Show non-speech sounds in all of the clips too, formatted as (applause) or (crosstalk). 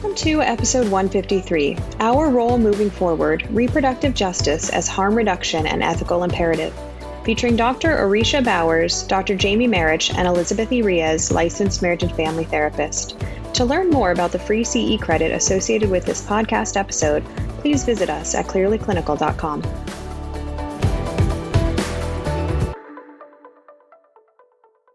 Welcome to episode 153 Our Role Moving Forward Reproductive Justice as Harm Reduction and Ethical Imperative, featuring Dr. Orisha Bowers, Dr. Jamie Marich, and Elizabeth E. Riaz, licensed marriage and family therapist. To learn more about the free CE credit associated with this podcast episode, please visit us at clearlyclinical.com.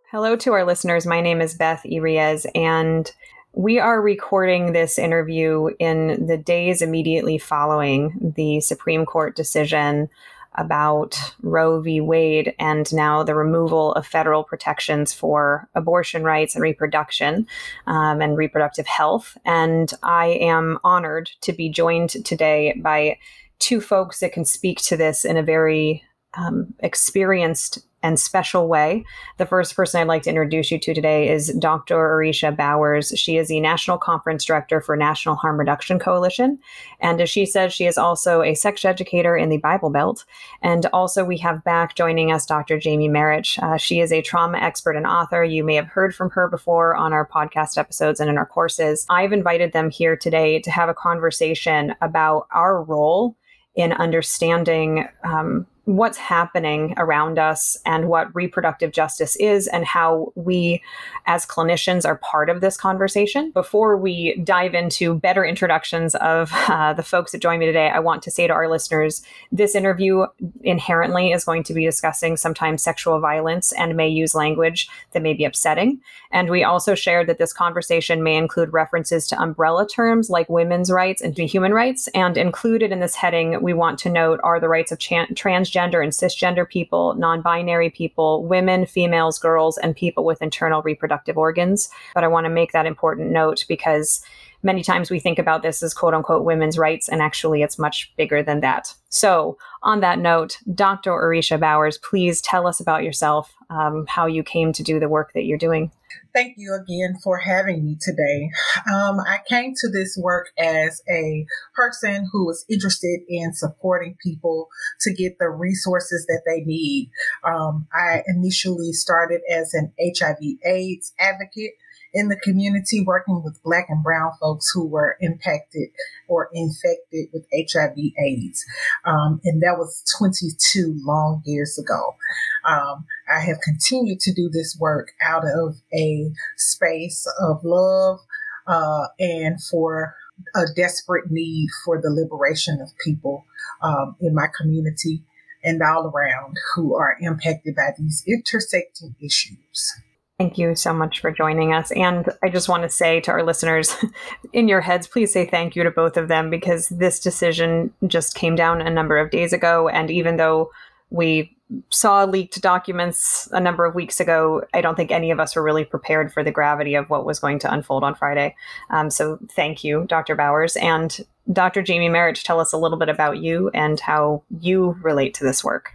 Hello to our listeners. My name is Beth Irias, and we are recording this interview in the days immediately following the Supreme Court decision about Roe v. Wade and now the removal of federal protections for abortion rights and reproduction um, and reproductive health. And I am honored to be joined today by two folks that can speak to this in a very um, experienced and special way. The first person I'd like to introduce you to today is Dr. Orisha Bowers. She is the National Conference Director for National Harm Reduction Coalition. And as she says, she is also a sex educator in the Bible Belt. And also, we have back joining us Dr. Jamie Marich. Uh, she is a trauma expert and author. You may have heard from her before on our podcast episodes and in our courses. I've invited them here today to have a conversation about our role in understanding um, what's happening around us and what reproductive justice is and how we as clinicians are part of this conversation. Before we dive into better introductions of (laughs) uh, the folks that join me today, I want to say to our listeners this interview inherently is going to be discussing sometimes sexual violence and may use language that may be upsetting. And we also shared that this conversation may include references to umbrella terms like women's rights and human rights. And included in this heading, we want to note are the rights of trans transgender and cisgender people, non binary people, women, females, girls, and people with internal reproductive organs. But I want to make that important note because many times we think about this as quote unquote women's rights, and actually it's much bigger than that. So, on that note, Dr. Orisha Bowers, please tell us about yourself, um, how you came to do the work that you're doing. Thank you again for having me today. Um, I came to this work as a person who was interested in supporting people to get the resources that they need. Um, I initially started as an HIV/AIDS advocate in the community working with black and brown folks who were impacted or infected with HIV AIDS. Um, and that was 22 long years ago. Um, I have continued to do this work out of a space of love uh, and for a desperate need for the liberation of people um, in my community and all around who are impacted by these intersecting issues. Thank you so much for joining us. And I just want to say to our listeners, (laughs) in your heads, please say thank you to both of them because this decision just came down a number of days ago. And even though we saw leaked documents a number of weeks ago, I don't think any of us were really prepared for the gravity of what was going to unfold on Friday. Um, so thank you, Dr. Bowers. And Dr. Jamie Marich, tell us a little bit about you and how you relate to this work.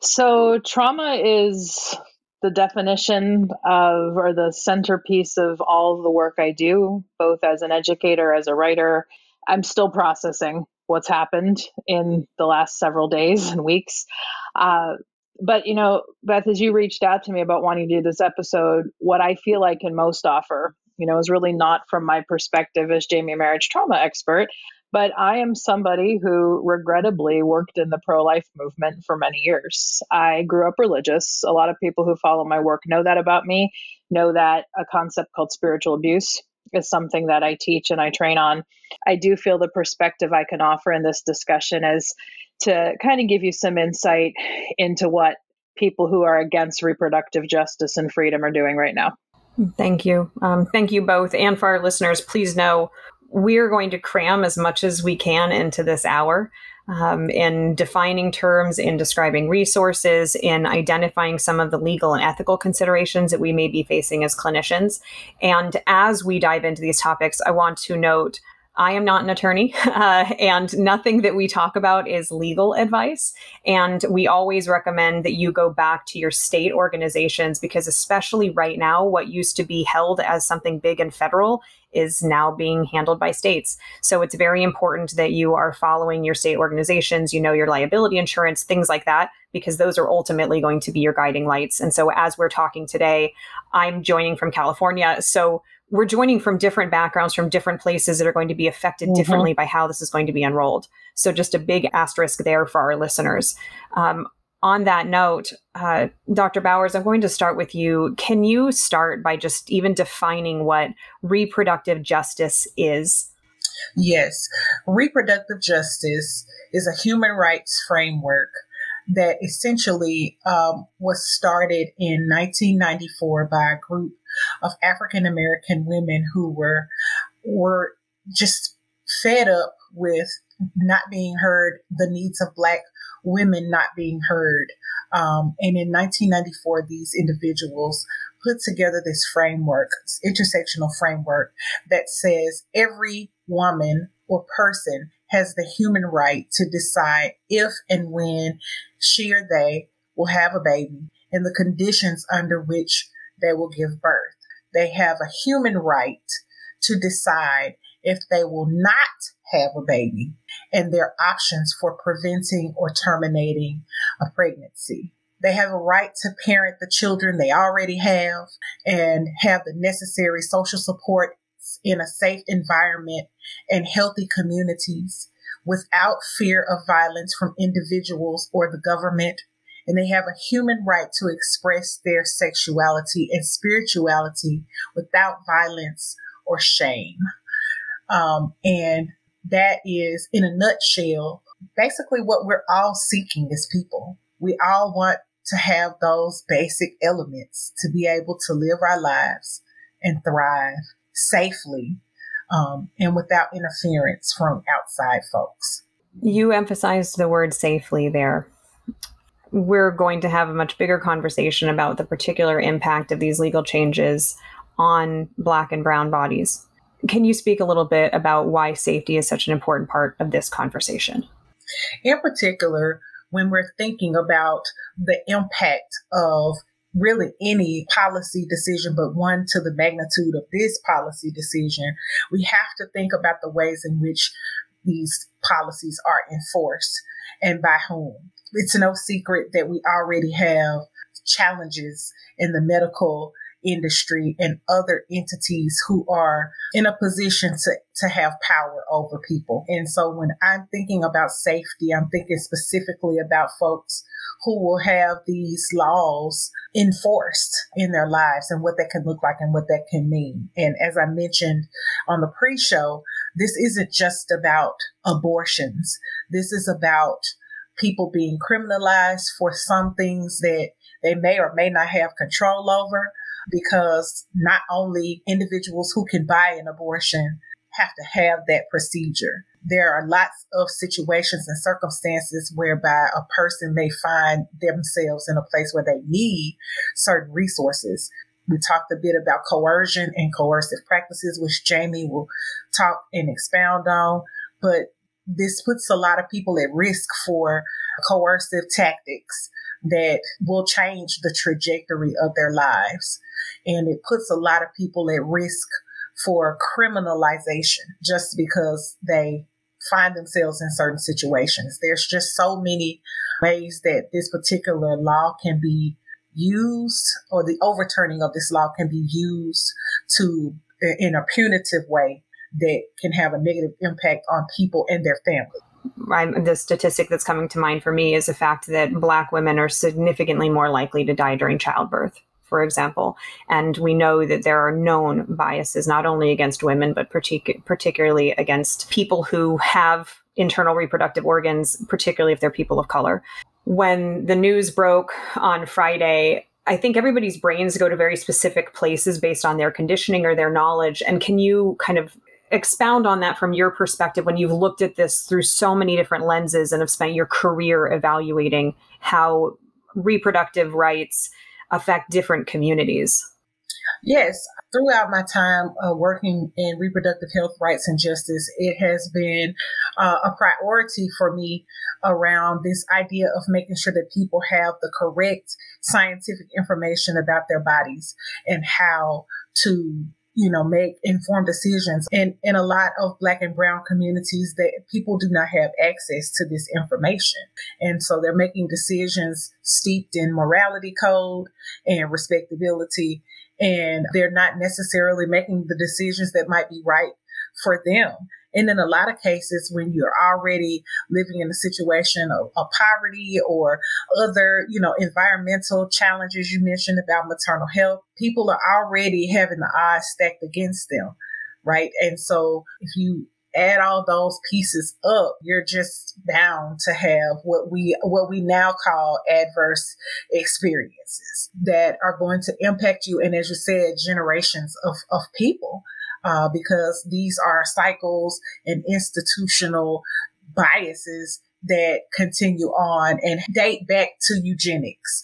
So, trauma is the definition of or the centerpiece of all the work I do, both as an educator, as a writer. I'm still processing what's happened in the last several days and weeks. Uh, but, you know, Beth, as you reached out to me about wanting to do this episode, what I feel I can most offer, you know, is really not from my perspective as Jamie Marich trauma expert, but I am somebody who regrettably worked in the pro life movement for many years. I grew up religious. A lot of people who follow my work know that about me, know that a concept called spiritual abuse is something that I teach and I train on. I do feel the perspective I can offer in this discussion is to kind of give you some insight into what people who are against reproductive justice and freedom are doing right now. Thank you. Um, thank you both. And for our listeners, please know we're going to cram as much as we can into this hour um, in defining terms, in describing resources, in identifying some of the legal and ethical considerations that we may be facing as clinicians. And as we dive into these topics, I want to note I am not an attorney, (laughs) uh, and nothing that we talk about is legal advice. And we always recommend that you go back to your state organizations because, especially right now, what used to be held as something big and federal is now being handled by states. So it's very important that you are following your state organizations, you know, your liability insurance, things like that, because those are ultimately going to be your guiding lights. And so as we're talking today, I'm joining from California. So we're joining from different backgrounds, from different places that are going to be affected mm-hmm. differently by how this is going to be enrolled. So, just a big asterisk there for our listeners. Um, on that note, uh, Dr. Bowers, I'm going to start with you. Can you start by just even defining what reproductive justice is? Yes, reproductive justice is a human rights framework that essentially um, was started in 1994 by a group of African American women who were were just fed up with not being heard, the needs of Black women not being heard. Um, and in 1994, these individuals put together this framework, this intersectional framework that says every woman or person has the human right to decide if and when she or they will have a baby and the conditions under which they will give birth. They have a human right to decide if they will not have a baby and their options for preventing or terminating a pregnancy. They have a right to parent the children they already have and have the necessary social support in a safe environment and healthy communities without fear of violence from individuals or the government. And they have a human right to express their sexuality and spirituality without violence or shame. Um, and that is, in a nutshell, basically what we're all seeking as people. We all want to have those basic elements to be able to live our lives and thrive safely um, and without interference from outside folks. You emphasized the word safely there. We're going to have a much bigger conversation about the particular impact of these legal changes on Black and Brown bodies. Can you speak a little bit about why safety is such an important part of this conversation? In particular, when we're thinking about the impact of really any policy decision, but one to the magnitude of this policy decision, we have to think about the ways in which these policies are enforced and by whom. It's no secret that we already have challenges in the medical industry and other entities who are in a position to, to have power over people. And so when I'm thinking about safety, I'm thinking specifically about folks who will have these laws enforced in their lives and what that can look like and what that can mean. And as I mentioned on the pre show, this isn't just about abortions. This is about people being criminalized for some things that they may or may not have control over because not only individuals who can buy an abortion have to have that procedure. There are lots of situations and circumstances whereby a person may find themselves in a place where they need certain resources. We talked a bit about coercion and coercive practices, which Jamie will talk and expound on. But this puts a lot of people at risk for coercive tactics that will change the trajectory of their lives. And it puts a lot of people at risk for criminalization just because they find themselves in certain situations. There's just so many ways that this particular law can be used or the overturning of this law can be used to in a punitive way that can have a negative impact on people and their family. I'm, the statistic that's coming to mind for me is the fact that Black women are significantly more likely to die during childbirth, for example. And we know that there are known biases not only against women, but partic- particularly against people who have internal reproductive organs, particularly if they're people of color. When the news broke on Friday, I think everybody's brains go to very specific places based on their conditioning or their knowledge. And can you kind of expound on that from your perspective when you've looked at this through so many different lenses and have spent your career evaluating how reproductive rights affect different communities? Yes, throughout my time uh, working in reproductive health rights and justice, it has been uh, a priority for me around this idea of making sure that people have the correct scientific information about their bodies and how to you know, make informed decisions. And in a lot of black and brown communities that people do not have access to this information. And so they're making decisions steeped in morality code and respectability. And they're not necessarily making the decisions that might be right for them. And in a lot of cases, when you're already living in a situation of, of, poverty or other, you know, environmental challenges you mentioned about maternal health, people are already having the odds stacked against them, right? And so if you add all those pieces up, you're just bound to have what we what we now call adverse experiences that are going to impact you and as you said, generations of, of people uh, because these are cycles and institutional biases that continue on and date back to eugenics.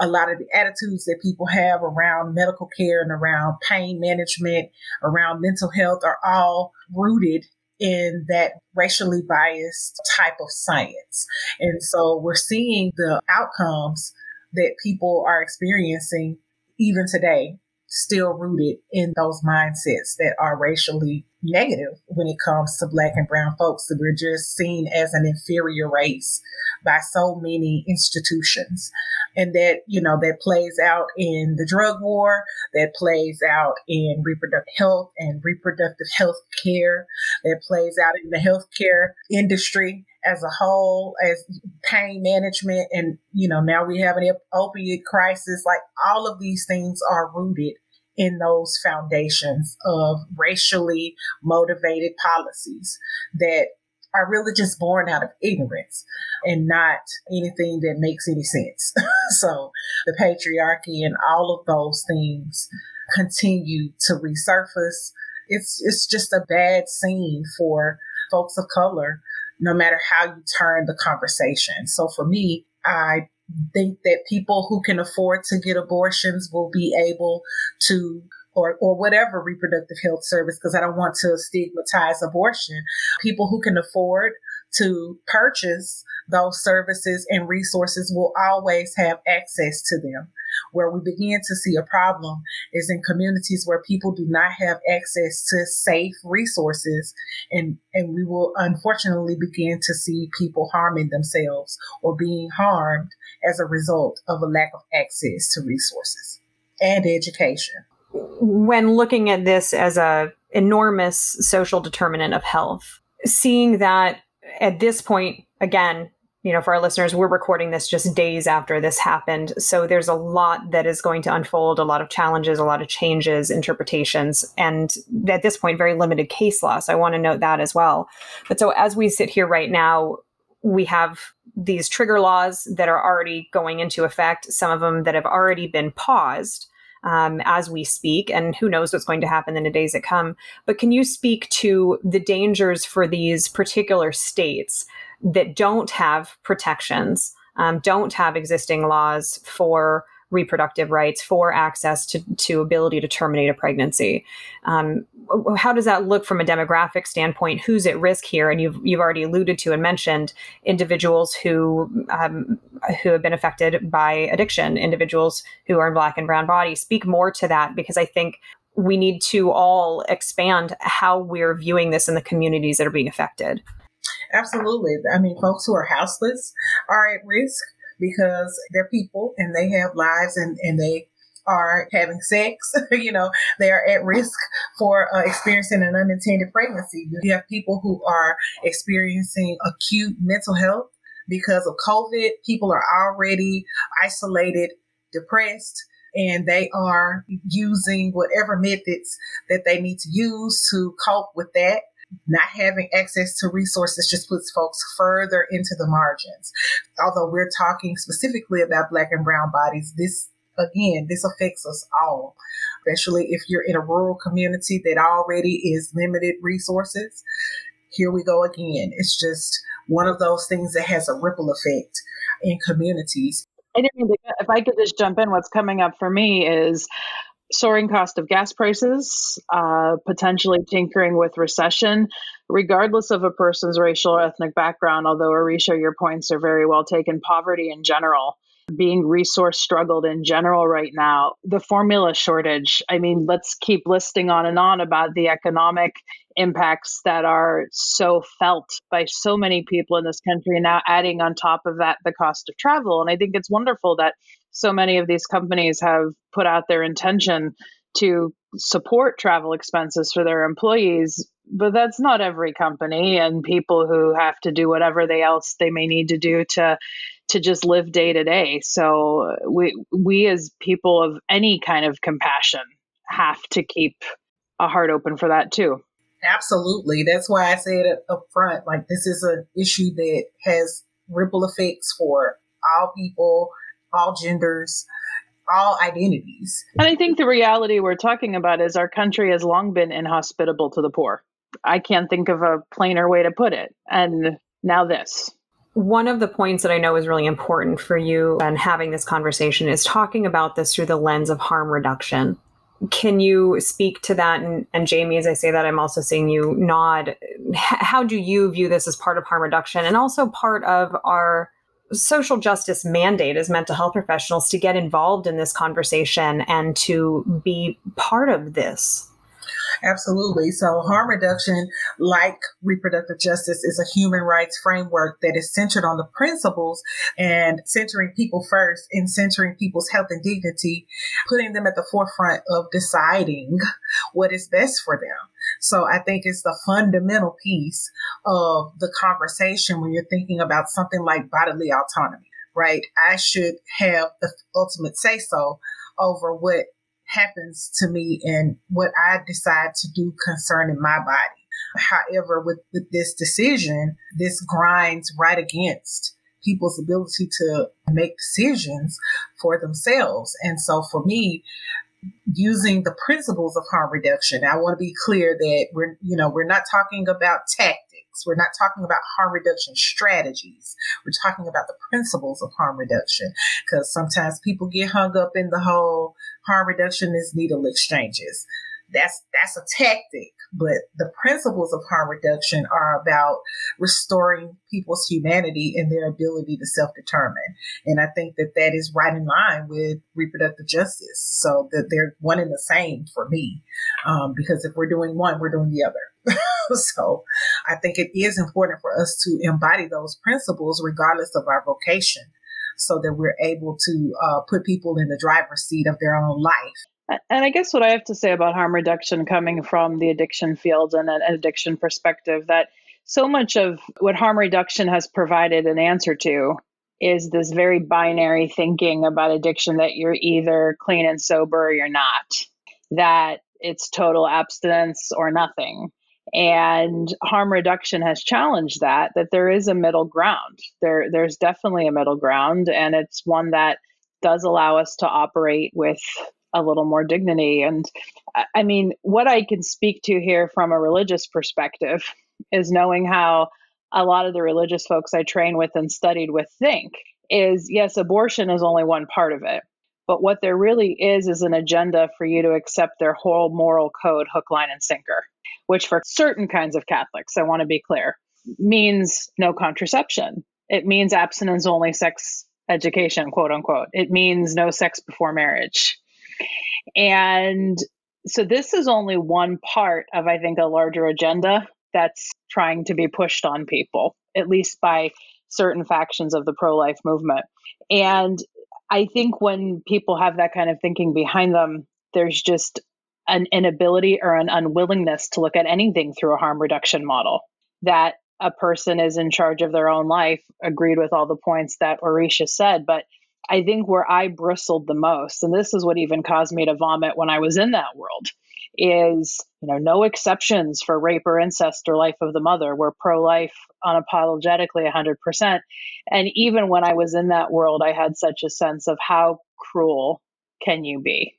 A lot of the attitudes that people have around medical care and around pain management, around mental health are all rooted in that racially biased type of science. And so we're seeing the outcomes that people are experiencing even today still rooted in those mindsets that are racially negative when it comes to black and brown folks. That we're just seen as an inferior race by so many institutions. And that you know that plays out in the drug war that plays out in reproductive health and reproductive health care that plays out in the healthcare industry as a whole as pain management. And you know now we have an opiate crisis. Like all of these things are rooted in those foundations of racially motivated policies that are really just born out of ignorance and not anything that makes any sense. (laughs) so the patriarchy and all of those things continue to resurface. It's it's just a bad scene for folks of color no matter how you turn the conversation. So for me, I think that people who can afford to get abortions will be able to or, or whatever reproductive health service, because I don't want to stigmatize abortion. People who can afford to purchase those services and resources will always have access to them. Where we begin to see a problem is in communities where people do not have access to safe resources, and, and we will unfortunately begin to see people harming themselves or being harmed as a result of a lack of access to resources and education. When looking at this as a enormous social determinant of health, seeing that at this point, again, you know, for our listeners, we're recording this just days after this happened. So there's a lot that is going to unfold, a lot of challenges, a lot of changes, interpretations, and at this point, very limited case law. So I want to note that as well. But so as we sit here right now, we have these trigger laws that are already going into effect, some of them that have already been paused um, as we speak, and who knows what's going to happen in the days that come. But can you speak to the dangers for these particular states that don't have protections, um, don't have existing laws for reproductive rights, for access to, to ability to terminate a pregnancy. Um, how does that look from a demographic standpoint? Who's at risk here? And you've you've already alluded to and mentioned individuals who um, who have been affected by addiction, individuals who are in black and brown bodies. Speak more to that because I think we need to all expand how we're viewing this in the communities that are being affected. Absolutely. I mean, folks who are houseless are at risk because they're people and they have lives and, and they are having sex, (laughs) you know, they are at risk for uh, experiencing an unintended pregnancy. You have people who are experiencing acute mental health because of COVID. People are already isolated, depressed, and they are using whatever methods that they need to use to cope with that not having access to resources just puts folks further into the margins. Although we're talking specifically about black and brown bodies, this again, this affects us all, especially if you're in a rural community that already is limited resources. Here we go again. It's just one of those things that has a ripple effect in communities. I didn't mean to, if I could just jump in, what's coming up for me is soaring cost of gas prices, uh, potentially tinkering with recession, regardless of a person's racial or ethnic background. Although, Orisha, your points are very well taken, poverty in general being resource struggled in general right now. The formula shortage. I mean, let's keep listing on and on about the economic impacts that are so felt by so many people in this country. Now, adding on top of that the cost of travel. And I think it's wonderful that so many of these companies have put out their intention to support travel expenses for their employees but that's not every company and people who have to do whatever they else they may need to do to to just live day to day. So we we as people of any kind of compassion have to keep a heart open for that too. Absolutely. That's why i said up front like this is an issue that has ripple effects for all people all genders all identities. And I think the reality we're talking about is our country has long been inhospitable to the poor. I can't think of a plainer way to put it. And now this. One of the points that I know is really important for you and having this conversation is talking about this through the lens of harm reduction. Can you speak to that? And, and Jamie, as I say that, I'm also seeing you nod. H- how do you view this as part of harm reduction and also part of our social justice mandate as mental health professionals to get involved in this conversation and to be part of this? Absolutely. So, harm reduction, like reproductive justice, is a human rights framework that is centered on the principles and centering people first and centering people's health and dignity, putting them at the forefront of deciding what is best for them. So, I think it's the fundamental piece of the conversation when you're thinking about something like bodily autonomy, right? I should have the ultimate say so over what happens to me and what I decide to do concerning my body. However, with, with this decision, this grinds right against people's ability to make decisions for themselves. And so for me, using the principles of harm reduction, I want to be clear that we're, you know, we're not talking about tactics. We're not talking about harm reduction strategies. We're talking about the principles of harm reduction because sometimes people get hung up in the whole harm reduction is needle exchanges. That's that's a tactic, but the principles of harm reduction are about restoring people's humanity and their ability to self-determine. And I think that that is right in line with reproductive justice. So that they're one and the same for me, um, because if we're doing one, we're doing the other. (laughs) so I think it is important for us to embody those principles regardless of our vocation so that we're able to uh, put people in the driver's seat of their own life. And I guess what I have to say about harm reduction coming from the addiction field and an addiction perspective that so much of what harm reduction has provided an answer to is this very binary thinking about addiction that you're either clean and sober or you're not, that it's total abstinence or nothing. And harm reduction has challenged that, that there is a middle ground. There, there's definitely a middle ground, and it's one that does allow us to operate with a little more dignity. And I mean, what I can speak to here from a religious perspective is knowing how a lot of the religious folks I train with and studied with think is yes, abortion is only one part of it. But what there really is is an agenda for you to accept their whole moral code, hook, line, and sinker which for certain kinds of Catholics, I want to be clear, means no contraception. It means abstinence only sex education, quote unquote. It means no sex before marriage. And so this is only one part of, I think, a larger agenda that's trying to be pushed on people, at least by certain factions of the pro life movement. And I think when people have that kind of thinking behind them, there's just an inability or an unwillingness to look at anything through a harm reduction model. That a person is in charge of their own life, agreed with all the points that Orisha said. But I think where I bristled the most, and this is what even caused me to vomit when I was in that world, is you know no exceptions for rape or incest or life of the mother. We're pro-life unapologetically 100%. And even when I was in that world, I had such a sense of how cruel can you be?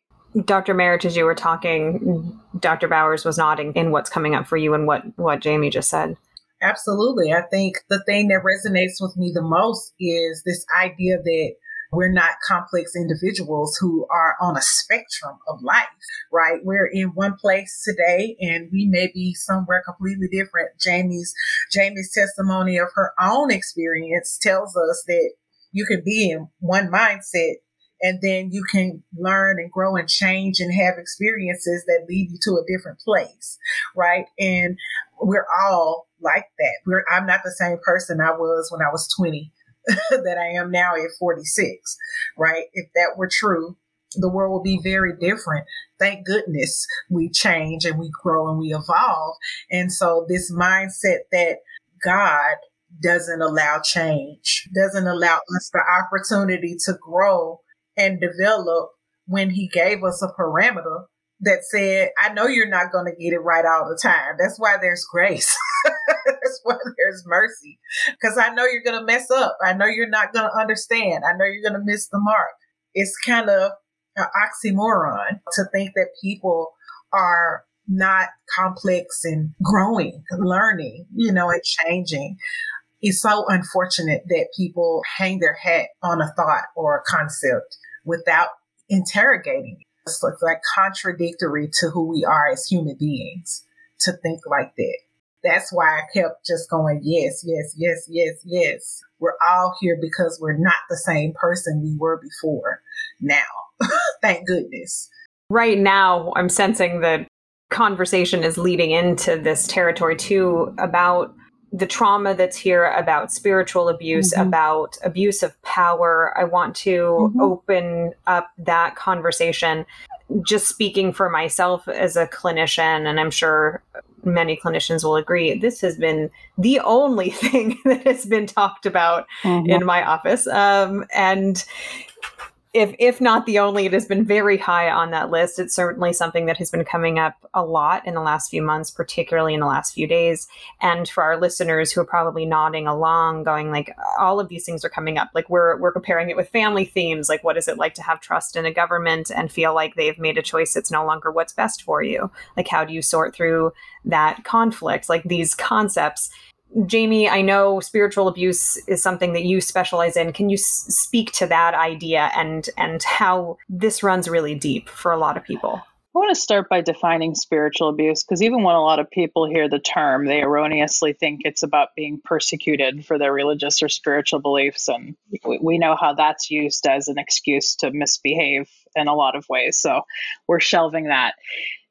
Dr. Marich, as you were talking, Dr. Bowers was nodding in what's coming up for you and what, what Jamie just said. Absolutely. I think the thing that resonates with me the most is this idea that we're not complex individuals who are on a spectrum of life, right? We're in one place today and we may be somewhere completely different. Jamie's Jamie's testimony of her own experience tells us that you can be in one mindset and then you can learn and grow and change and have experiences that lead you to a different place right and we're all like that we're i'm not the same person i was when i was 20 (laughs) that i am now at 46 right if that were true the world would be very different thank goodness we change and we grow and we evolve and so this mindset that god doesn't allow change doesn't allow us the opportunity to grow and develop when he gave us a parameter that said, I know you're not going to get it right all the time. That's why there's grace. (laughs) That's (laughs) why there's mercy. Because I know you're going to mess up. I know you're not going to understand. I know you're going to miss the mark. It's kind of an oxymoron to think that people are not complex and growing, learning, you know, and changing. It's so unfortunate that people hang their hat on a thought or a concept without interrogating it. It's like contradictory to who we are as human beings to think like that. That's why I kept just going, yes, yes, yes, yes, yes. We're all here because we're not the same person we were before now. (laughs) Thank goodness. Right now, I'm sensing that conversation is leading into this territory too about the trauma that's here about spiritual abuse, mm-hmm. about abuse of power. I want to mm-hmm. open up that conversation. Just speaking for myself as a clinician, and I'm sure many clinicians will agree, this has been the only (laughs) thing that has been talked about mm-hmm. in my office. Um, and if if not the only, it has been very high on that list. It's certainly something that has been coming up a lot in the last few months, particularly in the last few days. And for our listeners who are probably nodding along, going like, all of these things are coming up. Like we're we're comparing it with family themes. Like what is it like to have trust in a government and feel like they've made a choice that's no longer what's best for you? Like how do you sort through that conflict? Like these concepts Jamie, I know spiritual abuse is something that you specialize in. Can you s- speak to that idea and and how this runs really deep for a lot of people? I want to start by defining spiritual abuse because even when a lot of people hear the term, they erroneously think it's about being persecuted for their religious or spiritual beliefs. And we know how that's used as an excuse to misbehave in a lot of ways. So we're shelving that.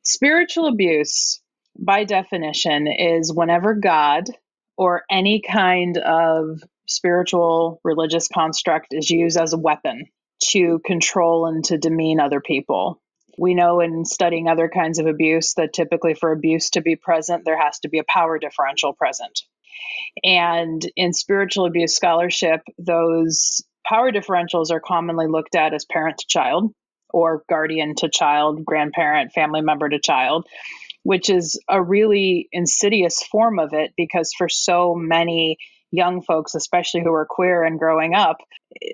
Spiritual abuse, by definition, is whenever God or any kind of spiritual religious construct is used as a weapon to control and to demean other people. We know in studying other kinds of abuse that typically for abuse to be present, there has to be a power differential present. And in spiritual abuse scholarship, those power differentials are commonly looked at as parent to child or guardian to child, grandparent, family member to child which is a really insidious form of it because for so many young folks, especially who are queer and growing up,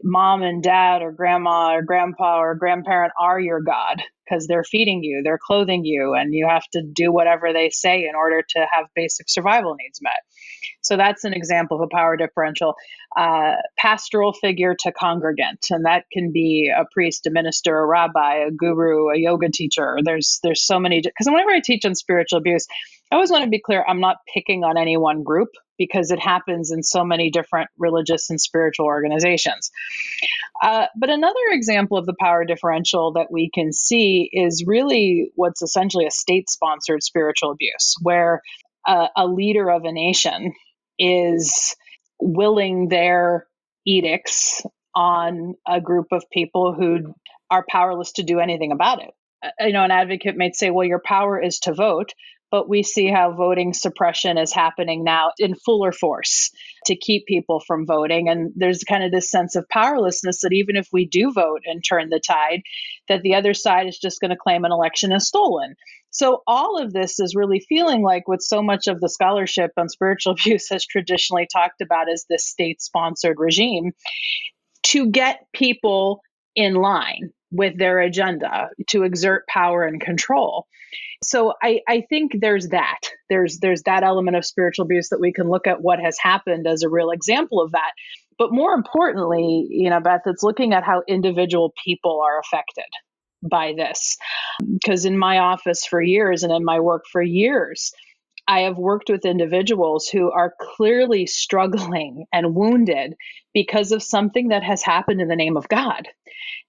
mom and dad or grandma or grandpa or grandparent are your God because they're feeding you, they're clothing you, and you have to do whatever they say in order to have basic survival needs met. So that's an example of a power differential. Uh, pastoral figure to congregant, and that can be a priest, a minister, a rabbi, a guru, a yoga teacher. There's there's so many because whenever I teach on spiritual abuse, I always want to be clear. I'm not picking on any one group because it happens in so many different religious and spiritual organizations. Uh, but another example of the power differential that we can see is really what's essentially a state sponsored spiritual abuse, where a, a leader of a nation is willing their edicts on a group of people who are powerless to do anything about it. Uh, you know, an advocate might say, well, your power is to vote, but we see how voting suppression is happening now in fuller force to keep people from voting. And there's kind of this sense of powerlessness that even if we do vote and turn the tide, that the other side is just going to claim an election is stolen. So all of this is really feeling like what so much of the scholarship on spiritual (laughs) abuse has traditionally talked about as this state sponsored regime to get people in line with their agenda to exert power and control. So I, I think there's that. There's there's that element of spiritual abuse that we can look at what has happened as a real example of that. But more importantly you know beth it's looking at how individual people are affected by this because in my office for years and in my work for years I have worked with individuals who are clearly struggling and wounded because of something that has happened in the name of God.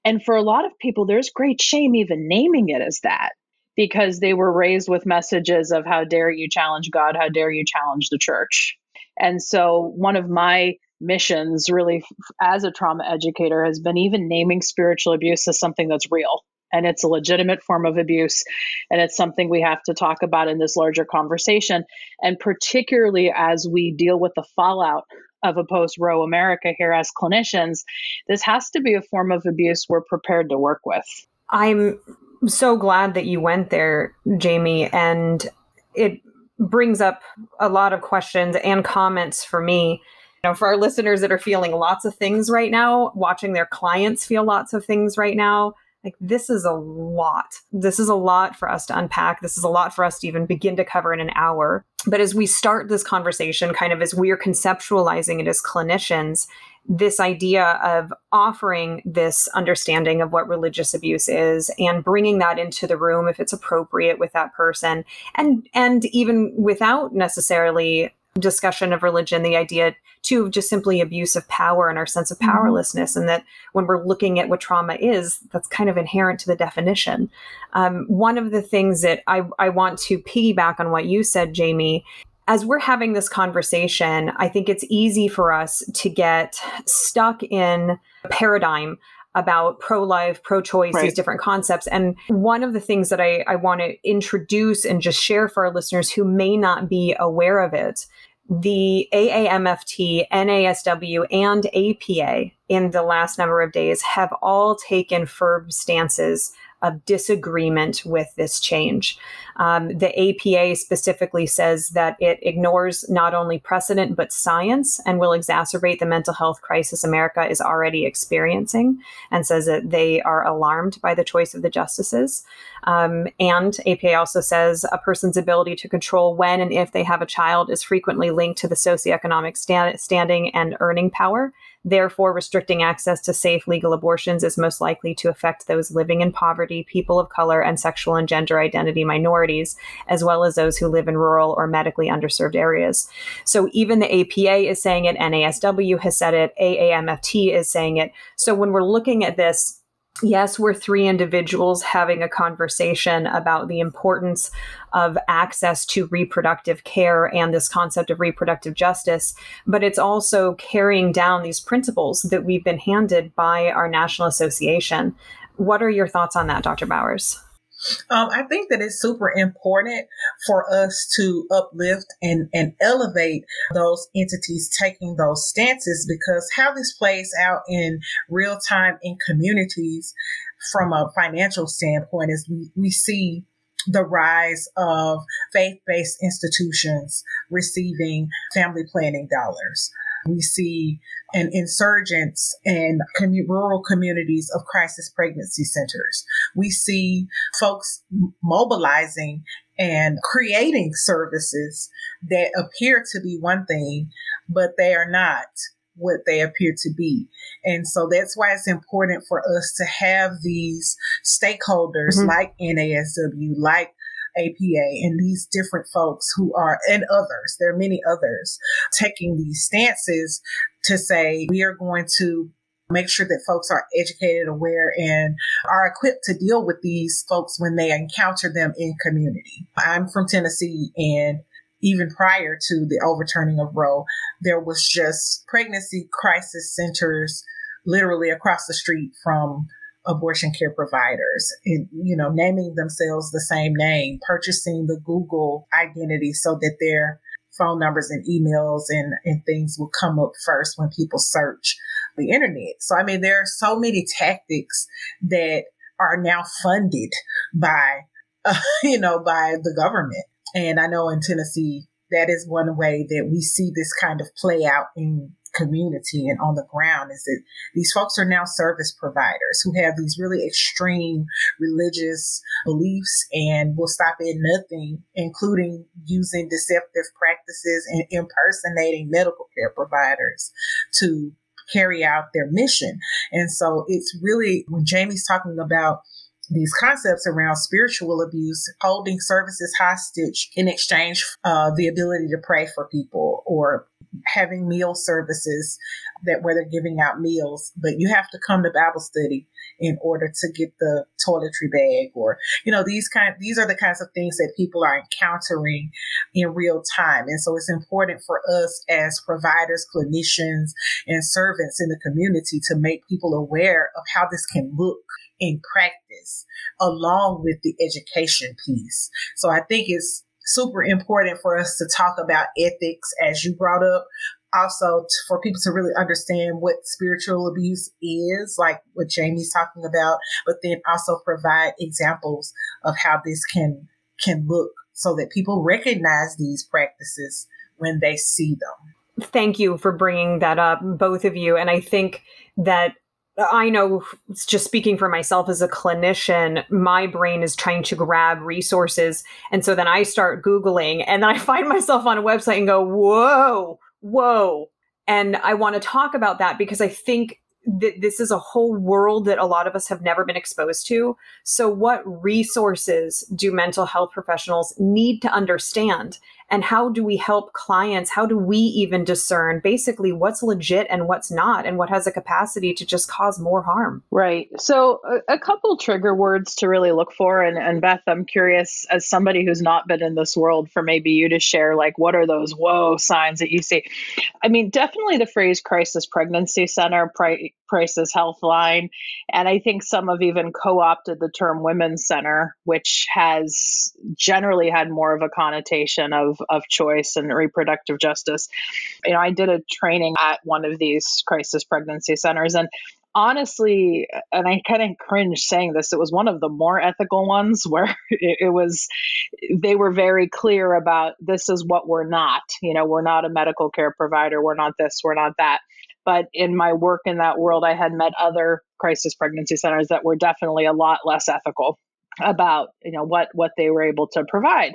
And for a lot of people, there's great shame even naming it as that because they were raised with messages of how dare you challenge God, how dare you challenge the church. And so, one of my missions, really, as a trauma educator, has been even naming spiritual abuse as something that's real and it's a legitimate form of abuse and it's something we have to talk about in this larger conversation. And particularly as we deal with the fallout of a post Roe America here as clinicians this has to be a form of abuse we're prepared to work with. I'm so glad that you went there jamie and it brings up a lot of questions and comments for me. Know, for our listeners that are feeling lots of things right now, watching their clients feel lots of things right now, like this is a lot. This is a lot for us to unpack. This is a lot for us to even begin to cover in an hour. But as we start this conversation, kind of as we're conceptualizing it as clinicians, this idea of offering this understanding of what religious abuse is and bringing that into the room if it's appropriate with that person and and even without necessarily discussion of religion the idea too of just simply abuse of power and our sense of mm-hmm. powerlessness mm-hmm. and that when we're looking at what trauma is that's kind of inherent to the definition um, one of the things that I, I want to piggyback on what you said jamie as we're having this conversation i think it's easy for us to get stuck in a paradigm about pro life, pro choice, right. these different concepts. And one of the things that I, I want to introduce and just share for our listeners who may not be aware of it the AAMFT, NASW, and APA in the last number of days have all taken firm stances of disagreement with this change. Um, the APA specifically says that it ignores not only precedent but science and will exacerbate the mental health crisis America is already experiencing, and says that they are alarmed by the choice of the justices. Um, and APA also says a person's ability to control when and if they have a child is frequently linked to the socioeconomic stand- standing and earning power Therefore, restricting access to safe legal abortions is most likely to affect those living in poverty, people of color, and sexual and gender identity minorities, as well as those who live in rural or medically underserved areas. So even the APA is saying it, NASW has said it, AAMFT is saying it. So when we're looking at this, yes, we're three individuals having a conversation about the importance of access to reproductive care and this concept of reproductive justice, but it's also carrying down these principles that we've been handed by our national association. What are your thoughts on that, Dr. Bowers? Um, I think that it's super important for us to uplift and, and elevate those entities taking those stances because how this plays out in real time in communities from a financial standpoint is we, we see the rise of faith based institutions receiving family planning dollars. We see an insurgence in commu- rural communities of crisis pregnancy centers. We see folks mobilizing and creating services that appear to be one thing, but they are not what they appear to be. And so that's why it's important for us to have these stakeholders mm-hmm. like NASW, like APA and these different folks who are, and others, there are many others, taking these stances to say, we are going to make sure that folks are educated, aware, and are equipped to deal with these folks when they encounter them in community. I'm from Tennessee and even prior to the overturning of Roe, there was just pregnancy crisis centers literally across the street from abortion care providers. You know naming themselves the same name purchasing the google identity so that their phone numbers and emails and, and things will come up first when people search the internet. So i mean there are so many tactics that are now funded by (laughs) uh, you know by the government. And i know in tennessee that is one way that we see this kind of play out in community and on the ground is that these folks are now service providers who have these really extreme religious beliefs and will stop at nothing, including using deceptive practices and impersonating medical care providers to carry out their mission. And so it's really when Jamie's talking about these concepts around spiritual abuse, holding services hostage in exchange uh, the ability to pray for people or having meal services that where they're giving out meals, but you have to come to Bible study in order to get the toiletry bag or you know these kind these are the kinds of things that people are encountering in real time. And so it's important for us as providers clinicians and servants in the community to make people aware of how this can look in practice along with the education piece so i think it's super important for us to talk about ethics as you brought up also t- for people to really understand what spiritual abuse is, like what Jamie's talking about, but then also provide examples of how this can can look so that people recognize these practices when they see them. Thank you for bringing that up, both of you. And I think that I know just speaking for myself as a clinician, my brain is trying to grab resources. And so then I start Googling and then I find myself on a website and go, whoa, whoa. And I want to talk about that because I think that this is a whole world that a lot of us have never been exposed to. So, what resources do mental health professionals need to understand? And how do we help clients? How do we even discern basically what's legit and what's not and what has a capacity to just cause more harm? Right. So a, a couple trigger words to really look for and, and beth i'm curious as somebody who's not been in this world for maybe you to share like what are those whoa signs that you see? I mean definitely the phrase crisis pregnancy center pri- crisis health line and i think some have even co-opted the term women's center which has generally had more of a connotation of of, choice and reproductive justice. You know, I did a training at one of these crisis pregnancy centers, and honestly, and I kind of cringe saying this, it was one of the more ethical ones (laughs) where it, it, was, they were very clear about this is what we're not. You know, we're not a medical care provider, we're not this, we're not that. But in my work in that world, I had met other crisis pregnancy centers that were definitely a lot less ethical about you know what what they were able to provide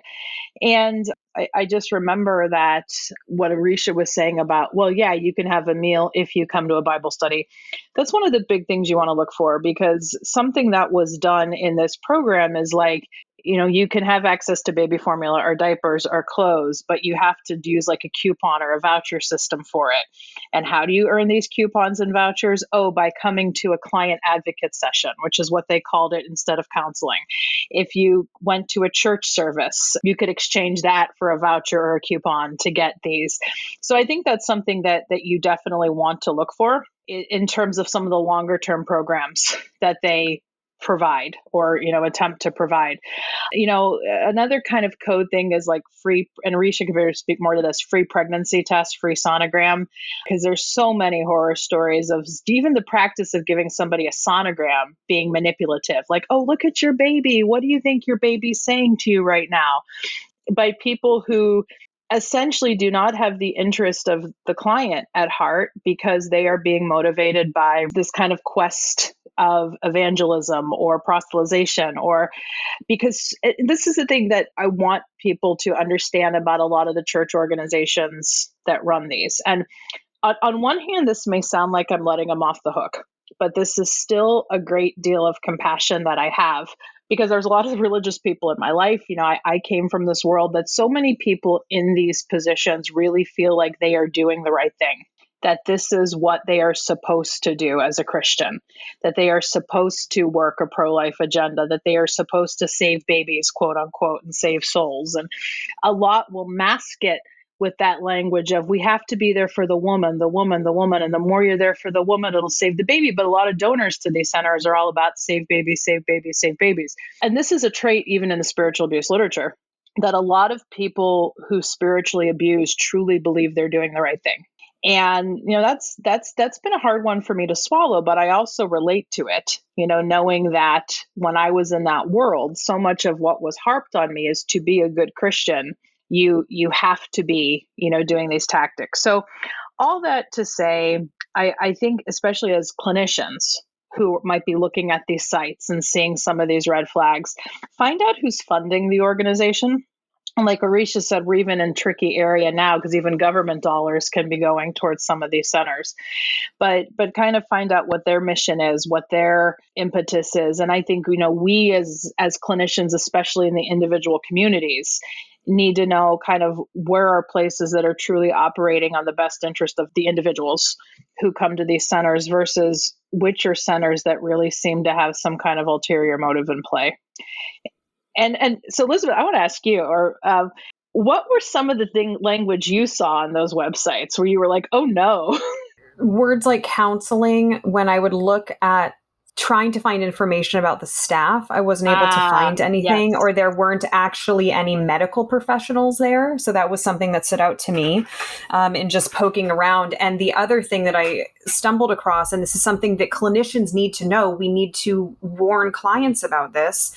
and I, I, just remember that what Orisha was saying about, well, yeah, you can have a meal if you come to a Bible study. That's one of the big things you want to look for because something that was done in this program is like, you know, you can have access to baby formula or diapers or clothes, but you have to use like a coupon or a voucher system for it. And how do you earn these coupons and vouchers? Oh, by coming to a client advocate session, which is what they called it instead of counseling. If you went to a church service, you could exchange that for a voucher or a coupon to get these. So I think that's something that that you definitely want to look for in terms of some of the longer term programs that they provide or you know attempt to provide. You know another kind of code thing is like free and Orisha can speak more to this free pregnancy test free sonogram because there's so many horror stories of even the practice of giving somebody a sonogram being manipulative like oh look at your baby. What do you think your baby's saying to you right now? By people who essentially do not have the interest of the client at heart because they are being motivated by this kind of quest of evangelism or proselytization or because it, this is the thing that I want people to understand about a lot of the church organizations that run these. And on, on one hand, this may sound like I'm letting them off the hook, but this is still a great deal of compassion that I have because there's a lot of religious people in my life. You know, I, I, came from this world that so many people in these positions really feel like they are doing the right thing, that this is what they are supposed to do as a Christian, that they are supposed to work a pro life agenda, that they are supposed to save babies, quote unquote, and save souls. And a lot will mask it with that language of we have to be there for the woman, the woman, the woman, and the more you're there for the woman, it'll save the baby. But a lot of donors to these centers are all about save babies, save babies, save babies. And this is a trait even in the spiritual abuse literature that a lot of people who spiritually abuse truly believe they're doing the right thing. And you know that's that's that's been a hard one for me to swallow, but I also relate to it. You know, knowing that when I was in that world, so much of what was harped on me is to be a good Christian you you have to be you know doing these tactics so all that to say I, I think especially as clinicians who might be looking at these sites and seeing some of these red flags find out who's funding the organization like Orisha said, we're even in tricky area now because even government dollars can be going towards some of these centers. But but kind of find out what their mission is, what their impetus is. And I think, you know, we as as clinicians, especially in the individual communities, need to know kind of where are places that are truly operating on the best interest of the individuals who come to these centers versus which are centers that really seem to have some kind of ulterior motive in play. And and so Elizabeth, I want to ask you, or um, what were some of the thing language you saw on those websites where you were like, oh no? (laughs) Words like counseling, when I would look at trying to find information about the staff, I wasn't able to ah, find anything, yes. or there weren't actually any medical professionals there. So that was something that stood out to me um, in just poking around. And the other thing that I stumbled across, and this is something that clinicians need to know, we need to warn clients about this,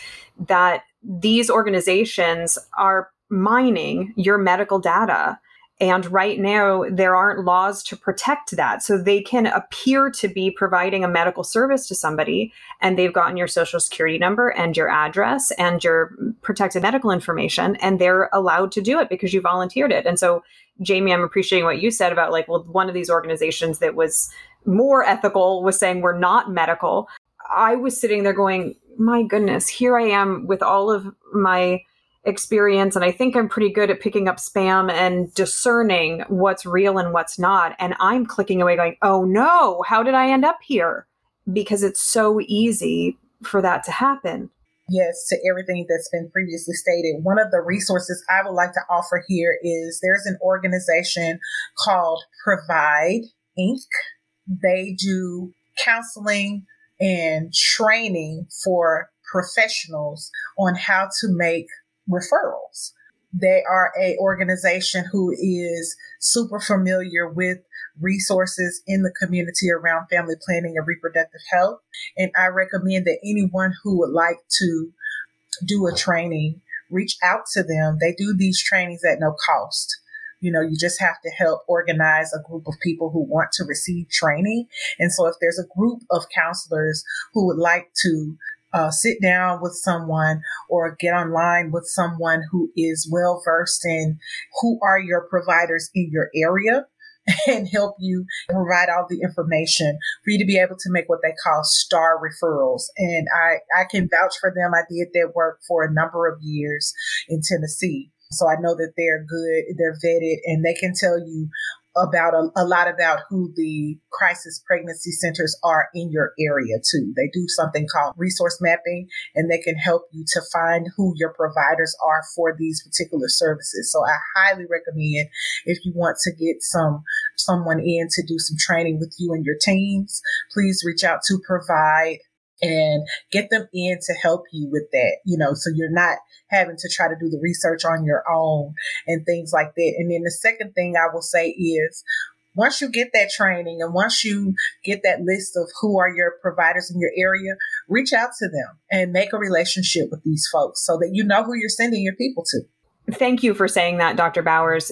that these organizations are mining your medical data. And right now, there aren't laws to protect that. So they can appear to be providing a medical service to somebody, and they've gotten your social security number and your address and your protected medical information, and they're allowed to do it because you volunteered it. And so, Jamie, I'm appreciating what you said about like, well, one of these organizations that was more ethical was saying we're not medical. I was sitting there going, my goodness, here I am with all of my experience and I think I'm pretty good at picking up spam and discerning what's real and what's not. And I'm clicking away going, oh no, how did I end up here? Because it's so easy for that to happen. Yes, to everything that's been previously stated. One of the resources I would like to offer here is there's an organization called Provide Inc. They do counseling and training for professionals on how to make referrals. They are a organization who is super familiar with resources in the community around family planning and reproductive health. And I recommend that anyone who would like to do a training, reach out to them. They do these trainings at no cost. You know, you just have to help organize a group of people who want to receive training. And so if there's a group of counselors who would like to uh, sit down with someone or get online with someone who is well versed in who are your providers in your area (laughs) and help you provide all the information for you to be able to make what they call star referrals. And I, I can vouch for them. I did that work for a number of years in Tennessee. So I know that they're good, they're vetted, and they can tell you about a, a, lot about who the crisis pregnancy centers are in your area too. They do something called resource mapping and they can help you to find who your providers are for these particular services. So I highly recommend if you want to get some someone in to do some training with you and your teams, please reach out to provide and get them in to help you with that, you know, so you're not having to try to do the research on your own and things like that. And then the second thing I will say is once you get that training and once you get that list of who are your providers in your area, reach out to them and make a relationship with these folks so that you know who you're sending your people to. Thank you for saying that, Dr. Bowers.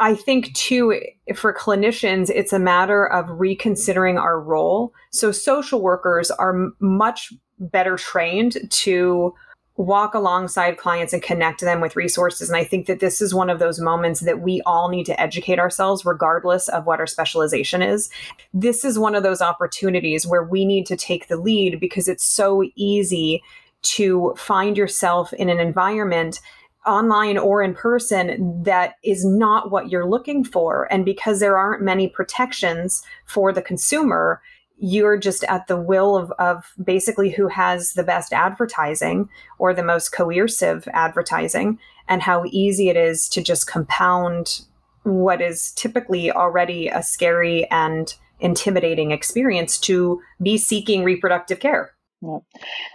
I think too, for clinicians, it's a matter of reconsidering our role. So social workers are much better trained to walk alongside clients and connect them with resources. And I think that this is one of those moments that we all need to educate ourselves, regardless of what our specialization is. This is one of those opportunities where we need to take the lead because it's so easy to find yourself in an environment online or in person that is not what you're looking for. And because there aren't many protections for the consumer, you're just at the will of, of basically who has the best advertising or the most coercive advertising, and how easy it is to just compound what is typically already a scary and intimidating experience to be seeking reproductive care. Yeah.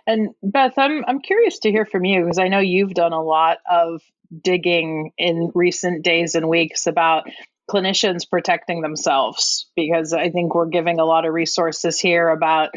And Beth, I'm I'm curious to hear from you because I know you've done a lot of digging in recent days and weeks about clinicians protecting themselves because I think we're giving a lot of resources here about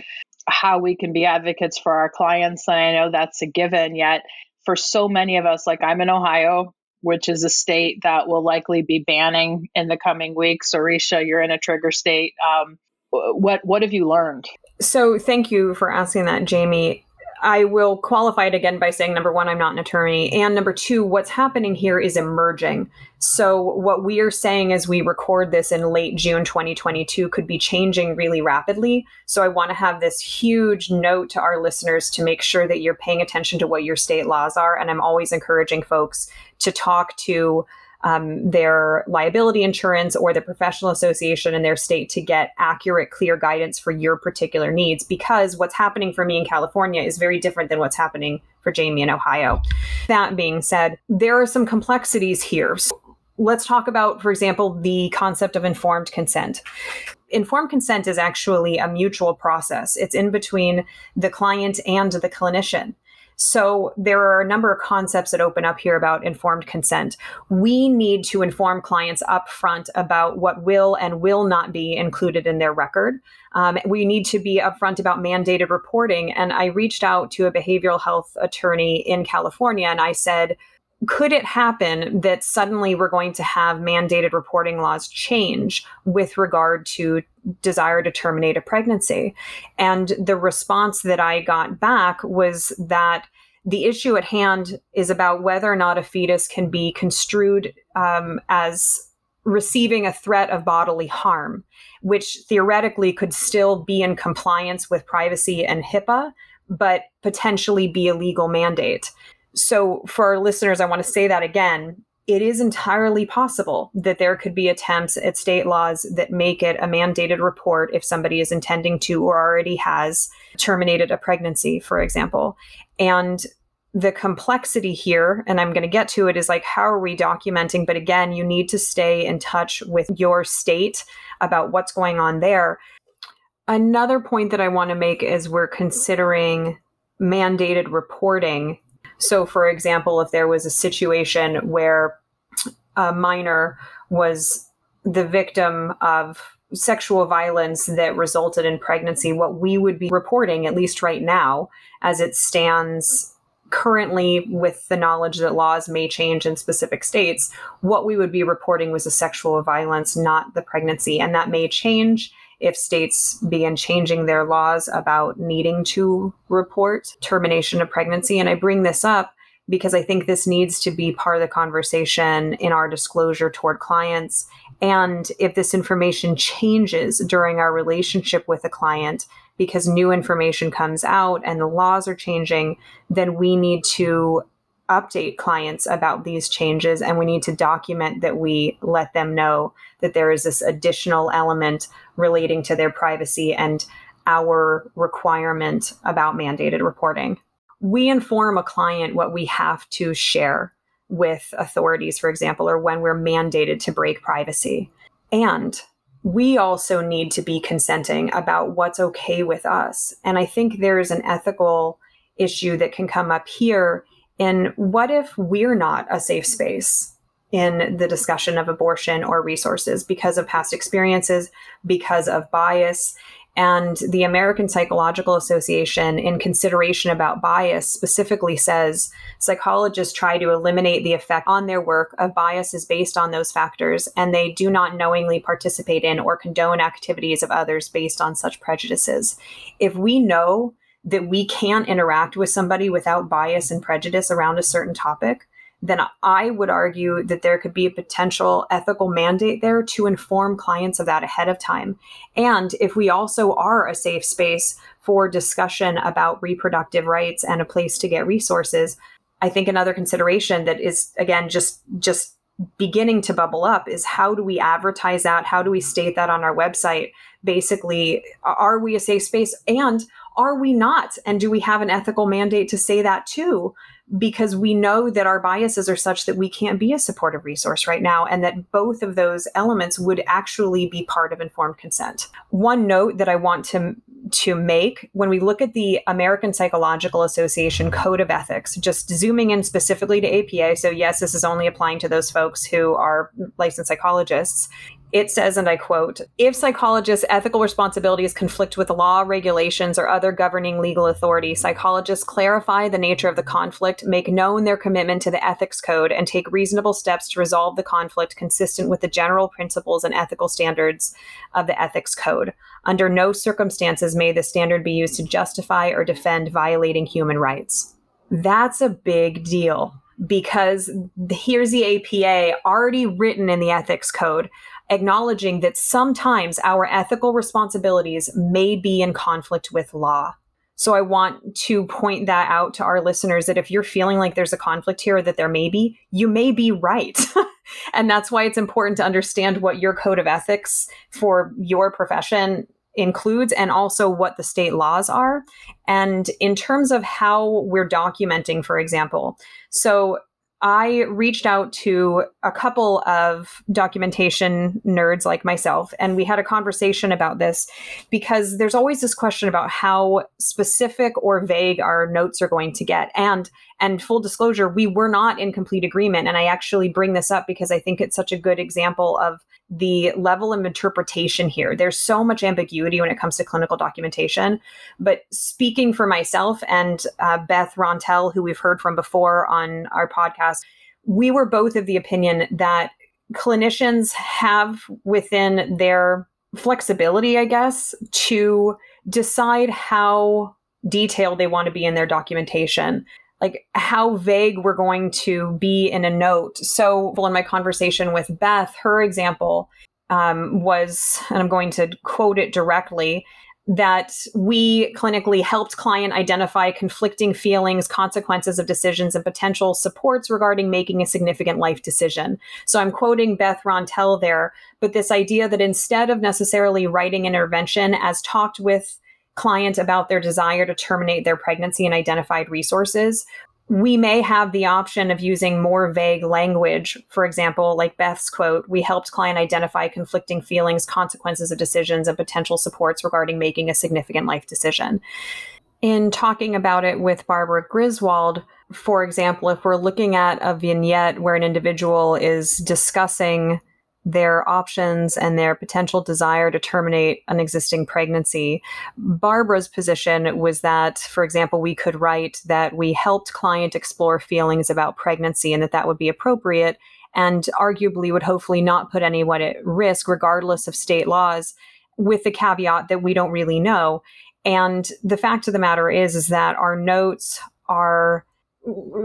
how we can be advocates for our clients and I know that's a given yet for so many of us like I'm in Ohio which is a state that will likely be banning in the coming weeks. Orisha, you're in a trigger state. Um, what what have you learned? So, thank you for asking that, Jamie. I will qualify it again by saying number one, I'm not an attorney. And number two, what's happening here is emerging. So, what we are saying as we record this in late June 2022 could be changing really rapidly. So, I want to have this huge note to our listeners to make sure that you're paying attention to what your state laws are. And I'm always encouraging folks to talk to um, their liability insurance or the professional association in their state to get accurate, clear guidance for your particular needs. Because what's happening for me in California is very different than what's happening for Jamie in Ohio. That being said, there are some complexities here. So let's talk about, for example, the concept of informed consent informed consent is actually a mutual process. It's in between the client and the clinician. So there are a number of concepts that open up here about informed consent. We need to inform clients upfront about what will and will not be included in their record. Um, we need to be upfront about mandated reporting. And I reached out to a behavioral health attorney in California and I said, could it happen that suddenly we're going to have mandated reporting laws change with regard to desire to terminate a pregnancy? And the response that I got back was that the issue at hand is about whether or not a fetus can be construed um, as receiving a threat of bodily harm, which theoretically could still be in compliance with privacy and HIPAA, but potentially be a legal mandate. So, for our listeners, I want to say that again. It is entirely possible that there could be attempts at state laws that make it a mandated report if somebody is intending to or already has terminated a pregnancy, for example. And the complexity here, and I'm going to get to it, is like, how are we documenting? But again, you need to stay in touch with your state about what's going on there. Another point that I want to make is we're considering mandated reporting so, for example, if there was a situation where a minor was the victim of sexual violence that resulted in pregnancy, what we would be reporting, at least right now, as it stands currently with the knowledge that laws may change in specific states, what we would be reporting was a sexual violence, not the pregnancy. And that may change if states begin changing their laws about needing to report termination of pregnancy. And I bring this up because I think this needs to be part of the conversation in our disclosure toward clients. And if this information changes during our relationship with a client because new information comes out and the laws are changing, then we need to update clients about these changes and we need to document that we let them know that there is this additional element relating to their privacy and our requirement about mandated reporting. We inform a client what we have to share with authorities, for example, or when we're mandated to break privacy. And we also need to be consenting about what's okay with us. And I think there is an ethical issue that can come up here and what if we're not a safe space in the discussion of abortion or resources because of past experiences, because of bias? And the American Psychological Association, in consideration about bias, specifically says psychologists try to eliminate the effect on their work of biases based on those factors, and they do not knowingly participate in or condone activities of others based on such prejudices. If we know that we can't interact with somebody without bias and prejudice around a certain topic, then I would argue that there could be a potential ethical mandate there to inform clients of that ahead of time. And if we also are a safe space for discussion about reproductive rights and a place to get resources, I think another consideration that is again just just beginning to bubble up is how do we advertise that? How do we state that on our website? Basically, are we a safe space? And are we not? And do we have an ethical mandate to say that too? Because we know that our biases are such that we can't be a supportive resource right now, and that both of those elements would actually be part of informed consent. One note that I want to, to make when we look at the American Psychological Association Code of Ethics, just zooming in specifically to APA, so yes, this is only applying to those folks who are licensed psychologists, it says, and I quote, if psychologists' ethical responsibilities conflict with law, regulations, or other governing legal authority, psychologists clarify the nature of the conflict, make known their commitment to the ethics code, and take reasonable steps to resolve the conflict consistent with the general principles and ethical standards of the ethics code. Under no circumstances may the standard be used to justify or defend violating human rights. That's a big deal because here's the APA already written in the ethics code acknowledging that sometimes our ethical responsibilities may be in conflict with law. So I want to point that out to our listeners that if you're feeling like there's a conflict here that there may be, you may be right. (laughs) and that's why it's important to understand what your code of ethics for your profession includes and also what the state laws are. And in terms of how we're documenting, for example, so I reached out to a couple of documentation nerds like myself, and we had a conversation about this because there's always this question about how specific or vague our notes are going to get. And and full disclosure, we were not in complete agreement. And I actually bring this up because I think it's such a good example of the level of interpretation here. There's so much ambiguity when it comes to clinical documentation. But speaking for myself and uh, Beth Rontal, who we've heard from before on our podcast, we were both of the opinion that clinicians have within their flexibility, I guess, to decide how detailed they want to be in their documentation like how vague we're going to be in a note. So, well, in my conversation with Beth, her example um, was, and I'm going to quote it directly, that we clinically helped client identify conflicting feelings, consequences of decisions, and potential supports regarding making a significant life decision. So I'm quoting Beth Rontal there, but this idea that instead of necessarily writing intervention as talked with client about their desire to terminate their pregnancy and identified resources, we may have the option of using more vague language. For example, like Beth's quote, we helped client identify conflicting feelings, consequences of decisions, and potential supports regarding making a significant life decision. In talking about it with Barbara Griswold, for example, if we're looking at a vignette where an individual is discussing their options and their potential desire to terminate an existing pregnancy. Barbara's position was that, for example, we could write that we helped client explore feelings about pregnancy and that that would be appropriate and arguably would hopefully not put anyone at risk, regardless of state laws, with the caveat that we don't really know. And the fact of the matter is, is that our notes are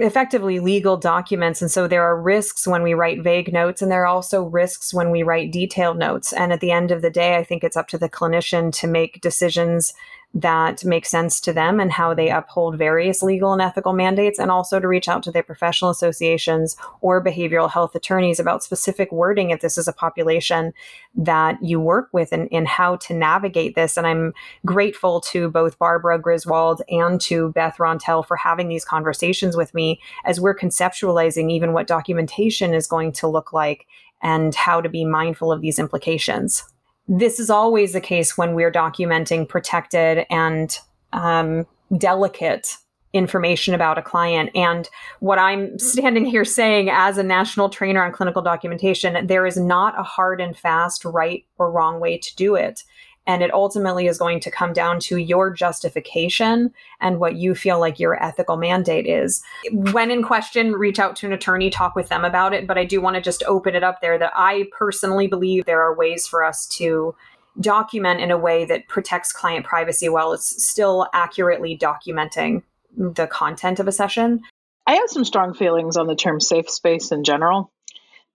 effectively legal documents. And so there are risks when we write vague notes, and there are also risks when we write detailed notes. And at the end of the day, I think it's up to the clinician to make decisions that make sense to them and how they uphold various legal and ethical mandates, and also to reach out to their professional associations or behavioral health attorneys about specific wording if this is a population that you work with and, and how to navigate this. And I'm grateful to both Barbara Griswold and to Beth Rontal for having these conversations with me as we're conceptualizing even what documentation is going to look like and how to be mindful of these implications this is always the case when we're documenting protected and um, delicate information about a client. And what I'm standing here saying as a national trainer on clinical documentation, there is not a hard and fast right or wrong way to do it. And it ultimately is going to come down to your justification and what you feel like your ethical mandate is. When in question, reach out to an attorney, talk with them about it. But I do want to just open it up there that I personally believe there are ways for us to document in a way that protects client privacy while it's still accurately documenting the content of a session. I have some strong feelings on the term safe space in general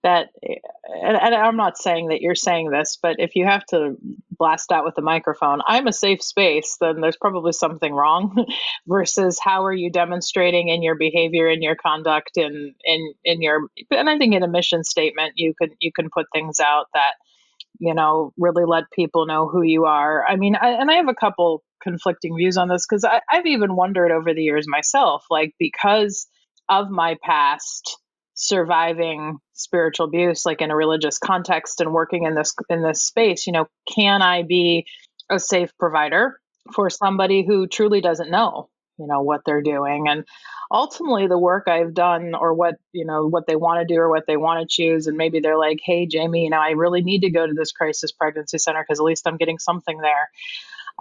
that and, and, i'm not saying that you're saying this but if you have to blast out with a microphone i'm a safe space then there's probably something wrong (laughs) versus how are you demonstrating in your behavior in your conduct in in in your and i think in a mission statement you can you can put things out that you know really let people know who you are. I mean I, and i have a couple conflicting views on this because i've even wondered over the years myself like because of my past surviving spiritual abuse like in a religious context and working in this in this space you know can i be a safe provider for somebody who truly doesn't know you know what they're doing? And ultimately the work i've done or what you know what they want to do or what they want to choose and maybe they're like hey jamie you know i really need to go to this crisis pregnancy center because at least i'm getting something there.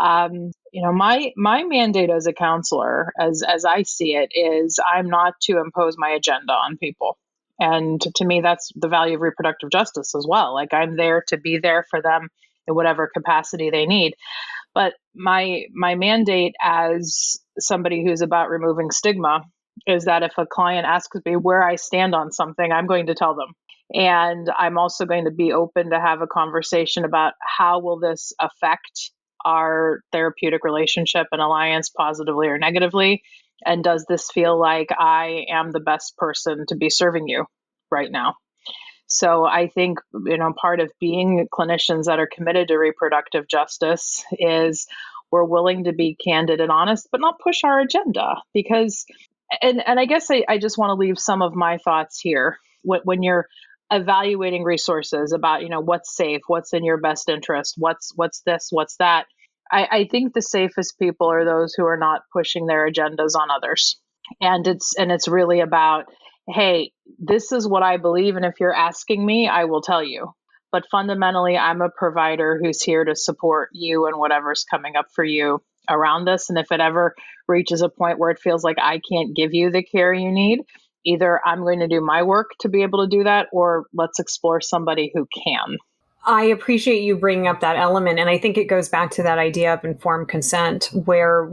Um, you know my my mandate as a counselor as as i see it is i'm not to impose my agenda on people and to me that's the value of reproductive justice as well like i'm there to be there for them in whatever capacity they need. But my my mandate as somebody who's about removing stigma is that if a client asks me where I stand on something, I'm going to tell them. And I'm also going to be open to have a conversation about how will this affect our therapeutic relationship and alliance positively or negatively? And does this feel like I am the best person to be serving you right now? So I think you know part of being clinicians that are committed to reproductive justice is we're willing to be candid and honest, but not push our agenda because and and I guess I, I just want to leave some of my thoughts here. When, when you're evaluating resources about you know what's safe what's in your best interest what's what's this what's that I, I think the safest people are those who are not pushing their agendas on others. And it's and it's really about hey this is what i believe and if you're asking me i will tell you. But fundamentally i'm a provider who's here to support you and whatever's coming up for you around this and if it ever reaches a point where it feels like i can't give you the care you need either I'm going to do my work to be able to do that, or let's explore somebody who can. I appreciate you bringing up that element. And I think it goes back to that idea of informed consent, where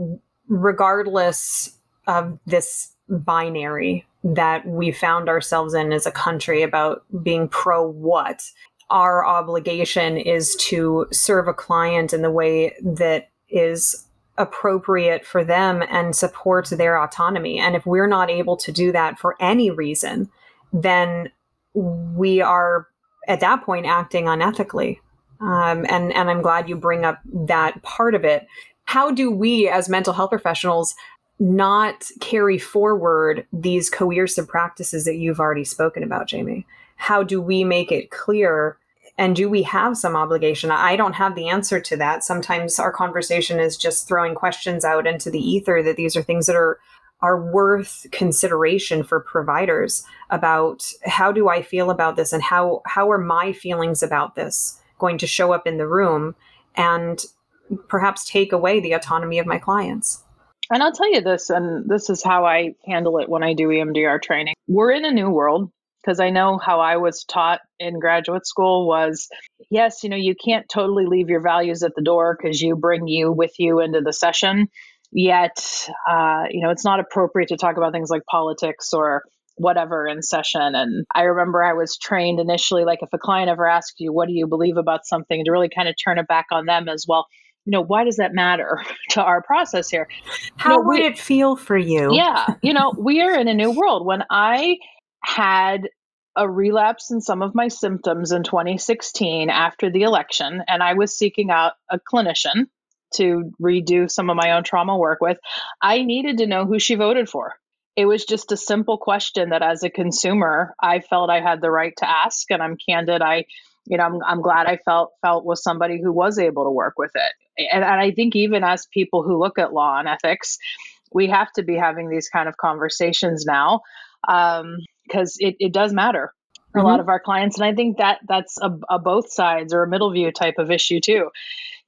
regardless of this binary that we found ourselves in as a country about being pro what, our obligation is to serve a client in the way that is appropriate for them and supports their autonomy. And if we're not able to do that for any reason, then we are at that point acting unethically. Um, and and I'm glad you bring up that part of it. How do we, as mental health professionals, not carry forward these coercive practices that you've already spoken about, Jamie? How do we make it clear and do we have some obligation? I don't have the answer to that. Sometimes our conversation is just throwing questions out into the ether that these are things that are are worth consideration for providers about how do I feel about this and how how are my feelings about this going to show up in the room and perhaps take away the autonomy of my clients. And I'll tell you this, and this is how I handle it when I do EMDR training. We're in a new world because I know how I was taught in graduate school was yes, you know, you can't totally leave your values at the door because you bring you with you into the session. Yet, uh, you know, it's not appropriate to talk about things like politics or whatever in session. And I remember I was trained initially, like if a client ever asked you, what do you believe about something, to really kind of turn it back on them as well. You know, why does that matter (laughs) to our process here? How you know, would we, it feel for you? Yeah. You know, (laughs) we are in a new world. When I had a relapse in some of my symptoms in 2016 after the election, and I was seeking out a clinician to redo some of my own trauma work with. I needed to know who she voted for. It was just a simple question that, as a consumer, I felt I had the right to ask, and I'm candid. I, you know, I'm, I'm glad I felt felt was somebody who was able to work with it. And, and I think even as people who look at law and ethics, we have to be having these kind of conversations now because um, it, it does matter for mm-hmm. a lot of our clients. And I think that that's a, a both sides or a middle view type of issue too.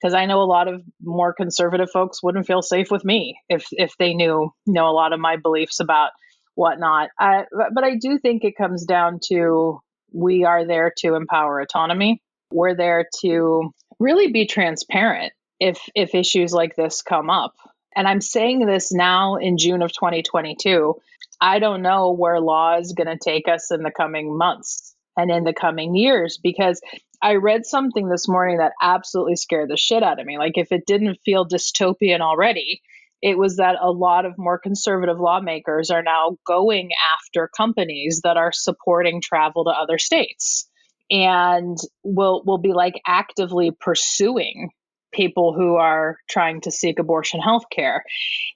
Because I know a lot of more conservative folks wouldn't feel safe with me if if they knew you know a lot of my beliefs about whatnot. I, but I do think it comes down to we are there to empower autonomy. We're there to really be transparent if if issues like this come up. And I'm saying this now in June of 2022 I don't know where law is going to take us in the coming months and in the coming years because I read something this morning that absolutely scared the shit out of me. Like, if it didn't feel dystopian already, it was that a lot of more conservative lawmakers are now going after companies that are supporting travel to other states and will will be like actively pursuing people who are trying to seek abortion health care.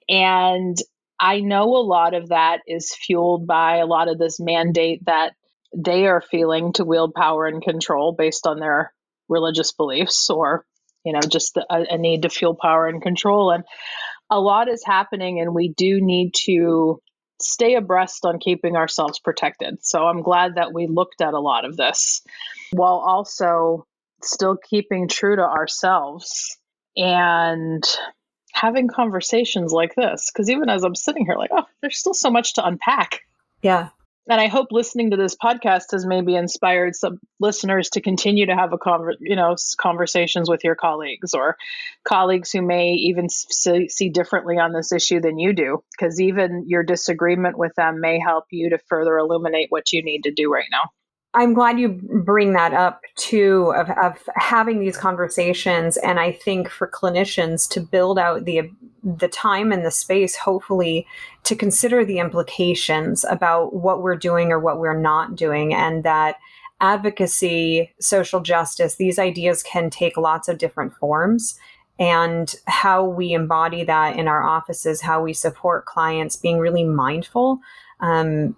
And I know a lot of that is fueled by a lot of this mandate that they are feeling to wield power and control based on their religious beliefs or, you know, just a, a need to feel power and control. And a lot is happening, and we do need to stay abreast on keeping ourselves protected. So I'm glad that we looked at a lot of this while also still keeping true to ourselves and having conversations like this because even as i'm sitting here like oh there's still so much to unpack yeah and I hope listening to this podcast has maybe inspired some listeners to continue to have a conver- you know conversations with your colleagues or colleagues who may even see, see differently on this issue than you do because even your disagreement with them may help you to further illuminate what you need to do right now. I'm glad you bring that up too of, of having these conversations. And I think for clinicians to build out the the time and the space, hopefully, to consider the implications about what we're doing or what we're not doing, and that advocacy, social justice, these ideas can take lots of different forms. And how we embody that in our offices, how we support clients, being really mindful um,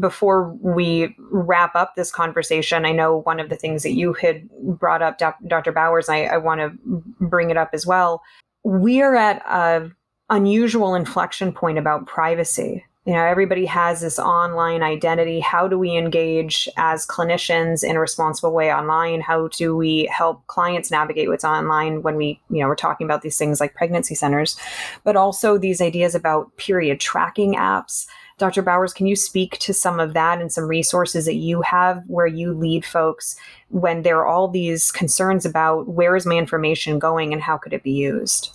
before we wrap up this conversation, I know one of the things that you had brought up, Dr. Bowers, I, I want to bring it up as well. We are at a unusual inflection point about privacy. You know, everybody has this online identity. How do we engage as clinicians in a responsible way online? How do we help clients navigate what's online when we, you know, we're talking about these things like pregnancy centers, but also these ideas about period tracking apps Dr. Bowers, can you speak to some of that and some resources that you have where you lead folks when there are all these concerns about where is my information going and how could it be used?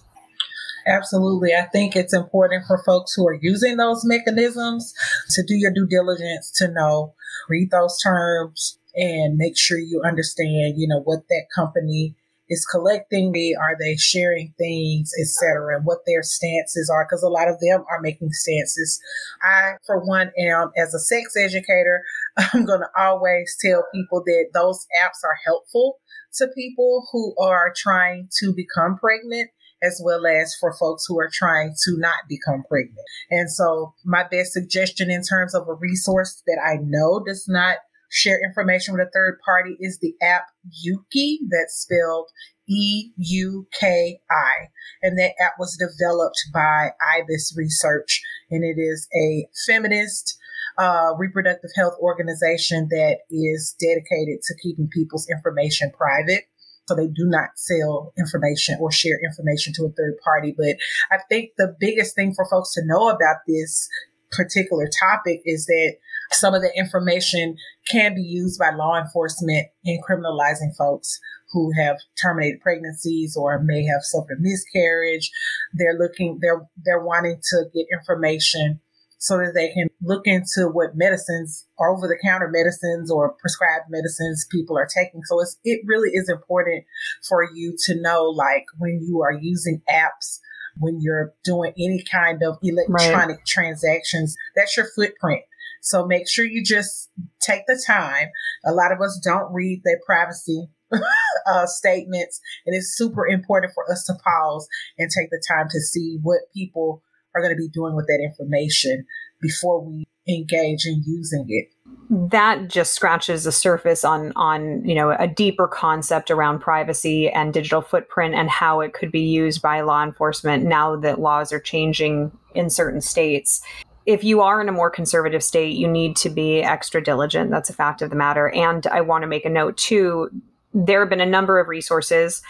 Absolutely. I think it's important for folks who are using those mechanisms to do your due diligence to know, read those terms and make sure you understand, you know, what that company is collecting me? Are they sharing things, etc., what their stances are? Because a lot of them are making stances. I, for one, am as a sex educator, (laughs) I'm going to always tell people that those apps are helpful to people who are trying to become pregnant as well as for folks who are trying to not become pregnant. And so, my best suggestion in terms of a resource that I know does not share information with a third party is the app Euki that's spelled E U K I. And that app was developed by IBIS Research, and it is a feminist uh, reproductive health organization that is dedicated to keeping people's information private. So they do not sell information or share information to a third party. But I think the biggest thing for folks to know about this particular topic is that some of the information can be used by law enforcement in criminalizing folks who have terminated pregnancies or may have suffered miscarriage. They're looking, they're, they're wanting to get information so that they can look into what medicines over the counter medicines or prescribed medicines people are taking. So it's, it really is important for you to know, like when you are using apps, when you're doing any kind of electronic right. transactions, that's your footprint. So make sure you just take the time. A lot of us don't read their privacy (laughs) uh, statements, and it's super important for us to pause and take the time to see what people are going to be doing with that information before we engage in using it that just scratches the surface on on you know a deeper concept around privacy and digital footprint and how it could be used by law enforcement now that laws are changing in certain states if you are in a more conservative state, you need to be extra diligent. That's a fact of the matter. And I want to make a note too. There have been a number of resources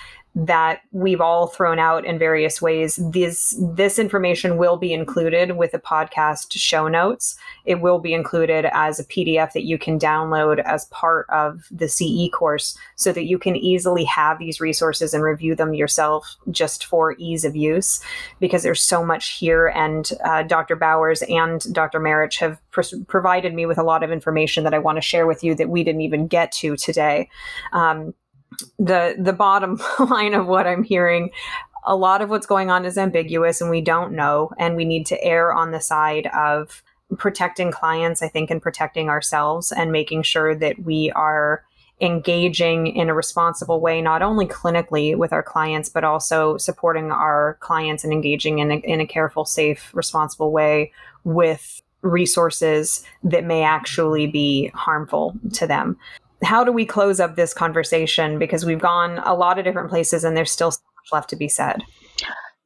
that we've all thrown out in various ways. This this information will be included with the podcast show notes. It will be included as a PDF that you can download as part of the CE course so that you can easily have these resources and review them yourself just for ease of use because there's so much here and uh, Dr. Bowers and Dr. Marich have pr- provided me with a lot of information that I want to share with you that we didn't even get to today. Um, the the bottom (laughs) line of what I'm hearing a lot of what's going on is ambiguous and we don't know and we need to err on the side of protecting clients i think and protecting ourselves and making sure that we are engaging in a responsible way not only clinically with our clients but also supporting our clients and engaging in a, in a careful safe responsible way with resources that may actually be harmful to them how do we close up this conversation? Because we've gone a lot of different places and there's still so much left to be said.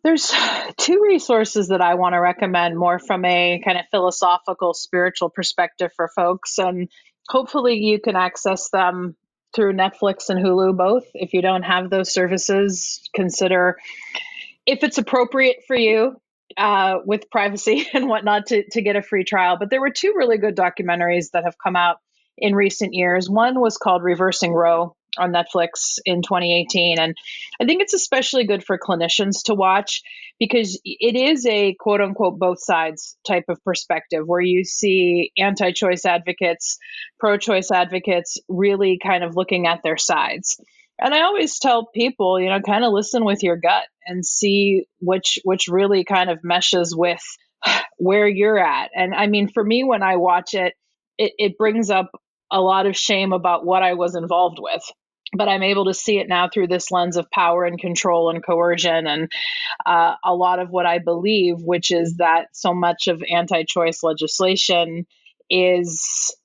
There's two resources that I want to recommend more from a kind of philosophical, spiritual perspective for folks. And hopefully you can access them through Netflix and Hulu both. If you don't have those services, consider if it's appropriate for you uh, with privacy (laughs) and whatnot to, to get a free trial. But there were two really good documentaries that have come out in recent years. One was called Reversing Roe on Netflix in 2018. And I think it's especially good for clinicians to watch because it is a quote unquote both sides type of perspective where you see anti choice advocates, pro choice advocates really kind of looking at their sides. And I always tell people, you know, kind of listen with your gut and see which which really kind of meshes with (sighs) where you're at. And I mean, for me, when I watch it, it, it brings up a lot of shame about what I was involved with. But I'm able to see it now through this lens of power and control and coercion, and uh, a lot of what I believe, which is that so much of anti choice legislation is,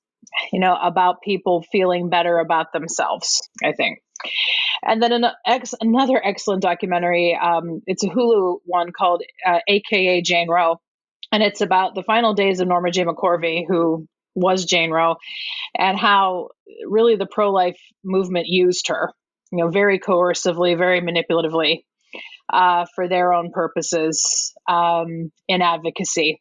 you know, about people feeling better about themselves, I think. And then an ex- another excellent documentary. Um, it's a Hulu one called uh, AKA Jane Roe, and it's about the final days of Norma J. McCorvey, who was Jane Roe, and how really the pro life movement used her, you know, very coercively, very manipulatively uh, for their own purposes um, in advocacy.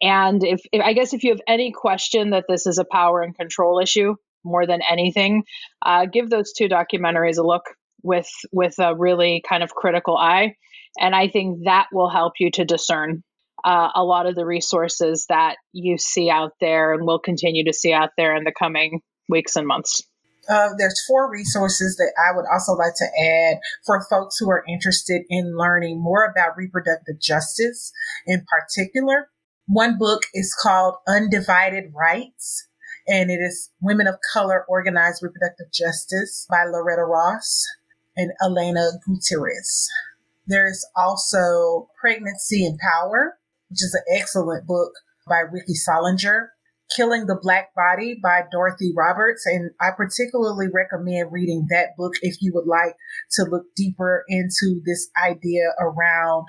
And if, if, I guess if you have any question that this is a power and control issue more than anything, uh, give those two documentaries a look with with a really kind of critical eye, and I think that will help you to discern uh, a lot of the resources that you see out there and will continue to see out there in the coming weeks and months. Uh, there's four resources that I would also like to add for folks who are interested in learning more about reproductive justice in particular. One book is called Undivided Rights, and it is Women of Color Organized Reproductive Justice by Loretta Ross and Elena Gutierrez. There's also Pregnancy and Power which is an excellent book by Rickie Solinger. Killing the Black Body by Dorothy Roberts. And I particularly recommend reading that book if you would like to look deeper into this idea around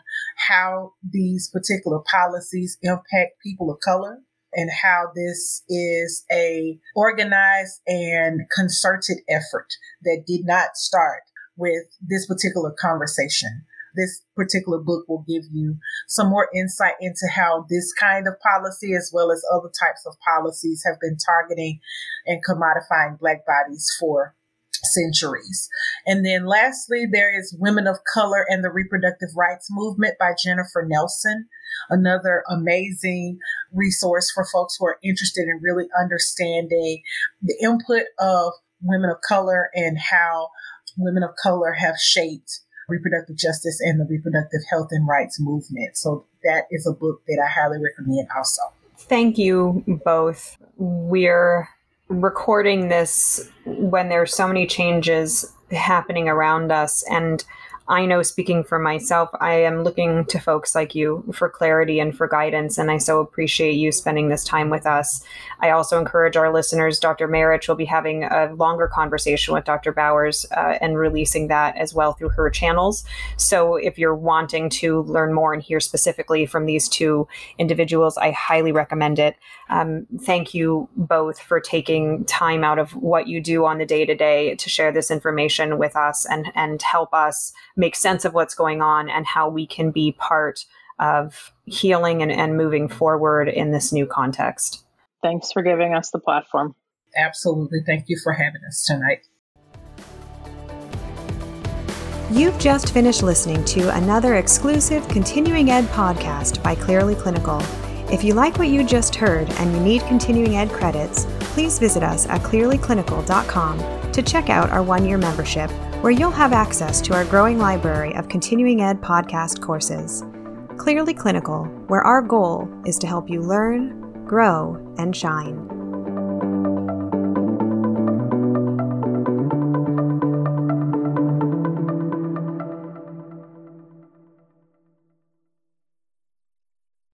how these particular policies impact people of color and how this is a organized and concerted effort that did not start with this particular conversation this particular book will give you some more insight into how this kind of policy, as well as other types of policies, have been targeting and commodifying Black bodies for centuries. And then lastly, there is Women of Color and the Reproductive Rights Movement by Jennifer Nelson, another amazing resource for folks who are interested in really understanding the input of women of color and how women of color have shaped reproductive justice and the reproductive health and rights movement. So that is a book that I highly recommend also. Thank you both. We're recording this when there's so many changes happening around us and I know speaking for myself, I am looking to folks like you for clarity and for guidance, and I so appreciate you spending this time with us. I also encourage our listeners, Dr. Marich will be having a longer conversation with Dr. Bowers uh, and releasing that as well through her channels. So if you're wanting to learn more and hear specifically from these two individuals, I highly recommend it. Um, thank you both for taking time out of what you do on the day to day to share this information with us and, and help us make sense of what's going on and how we can be part of healing and, and moving forward in this new context. Thanks for giving us the platform. Absolutely. Thank you for having us tonight. You've just finished listening to another exclusive continuing ed podcast by Clearly Clinical. If you like what you just heard and you need continuing ed credits, please visit us at clearlyclinical.com to check out our one year membership where you'll have access to our growing library of continuing ed podcast courses. Clearly Clinical, where our goal is to help you learn, grow, and shine.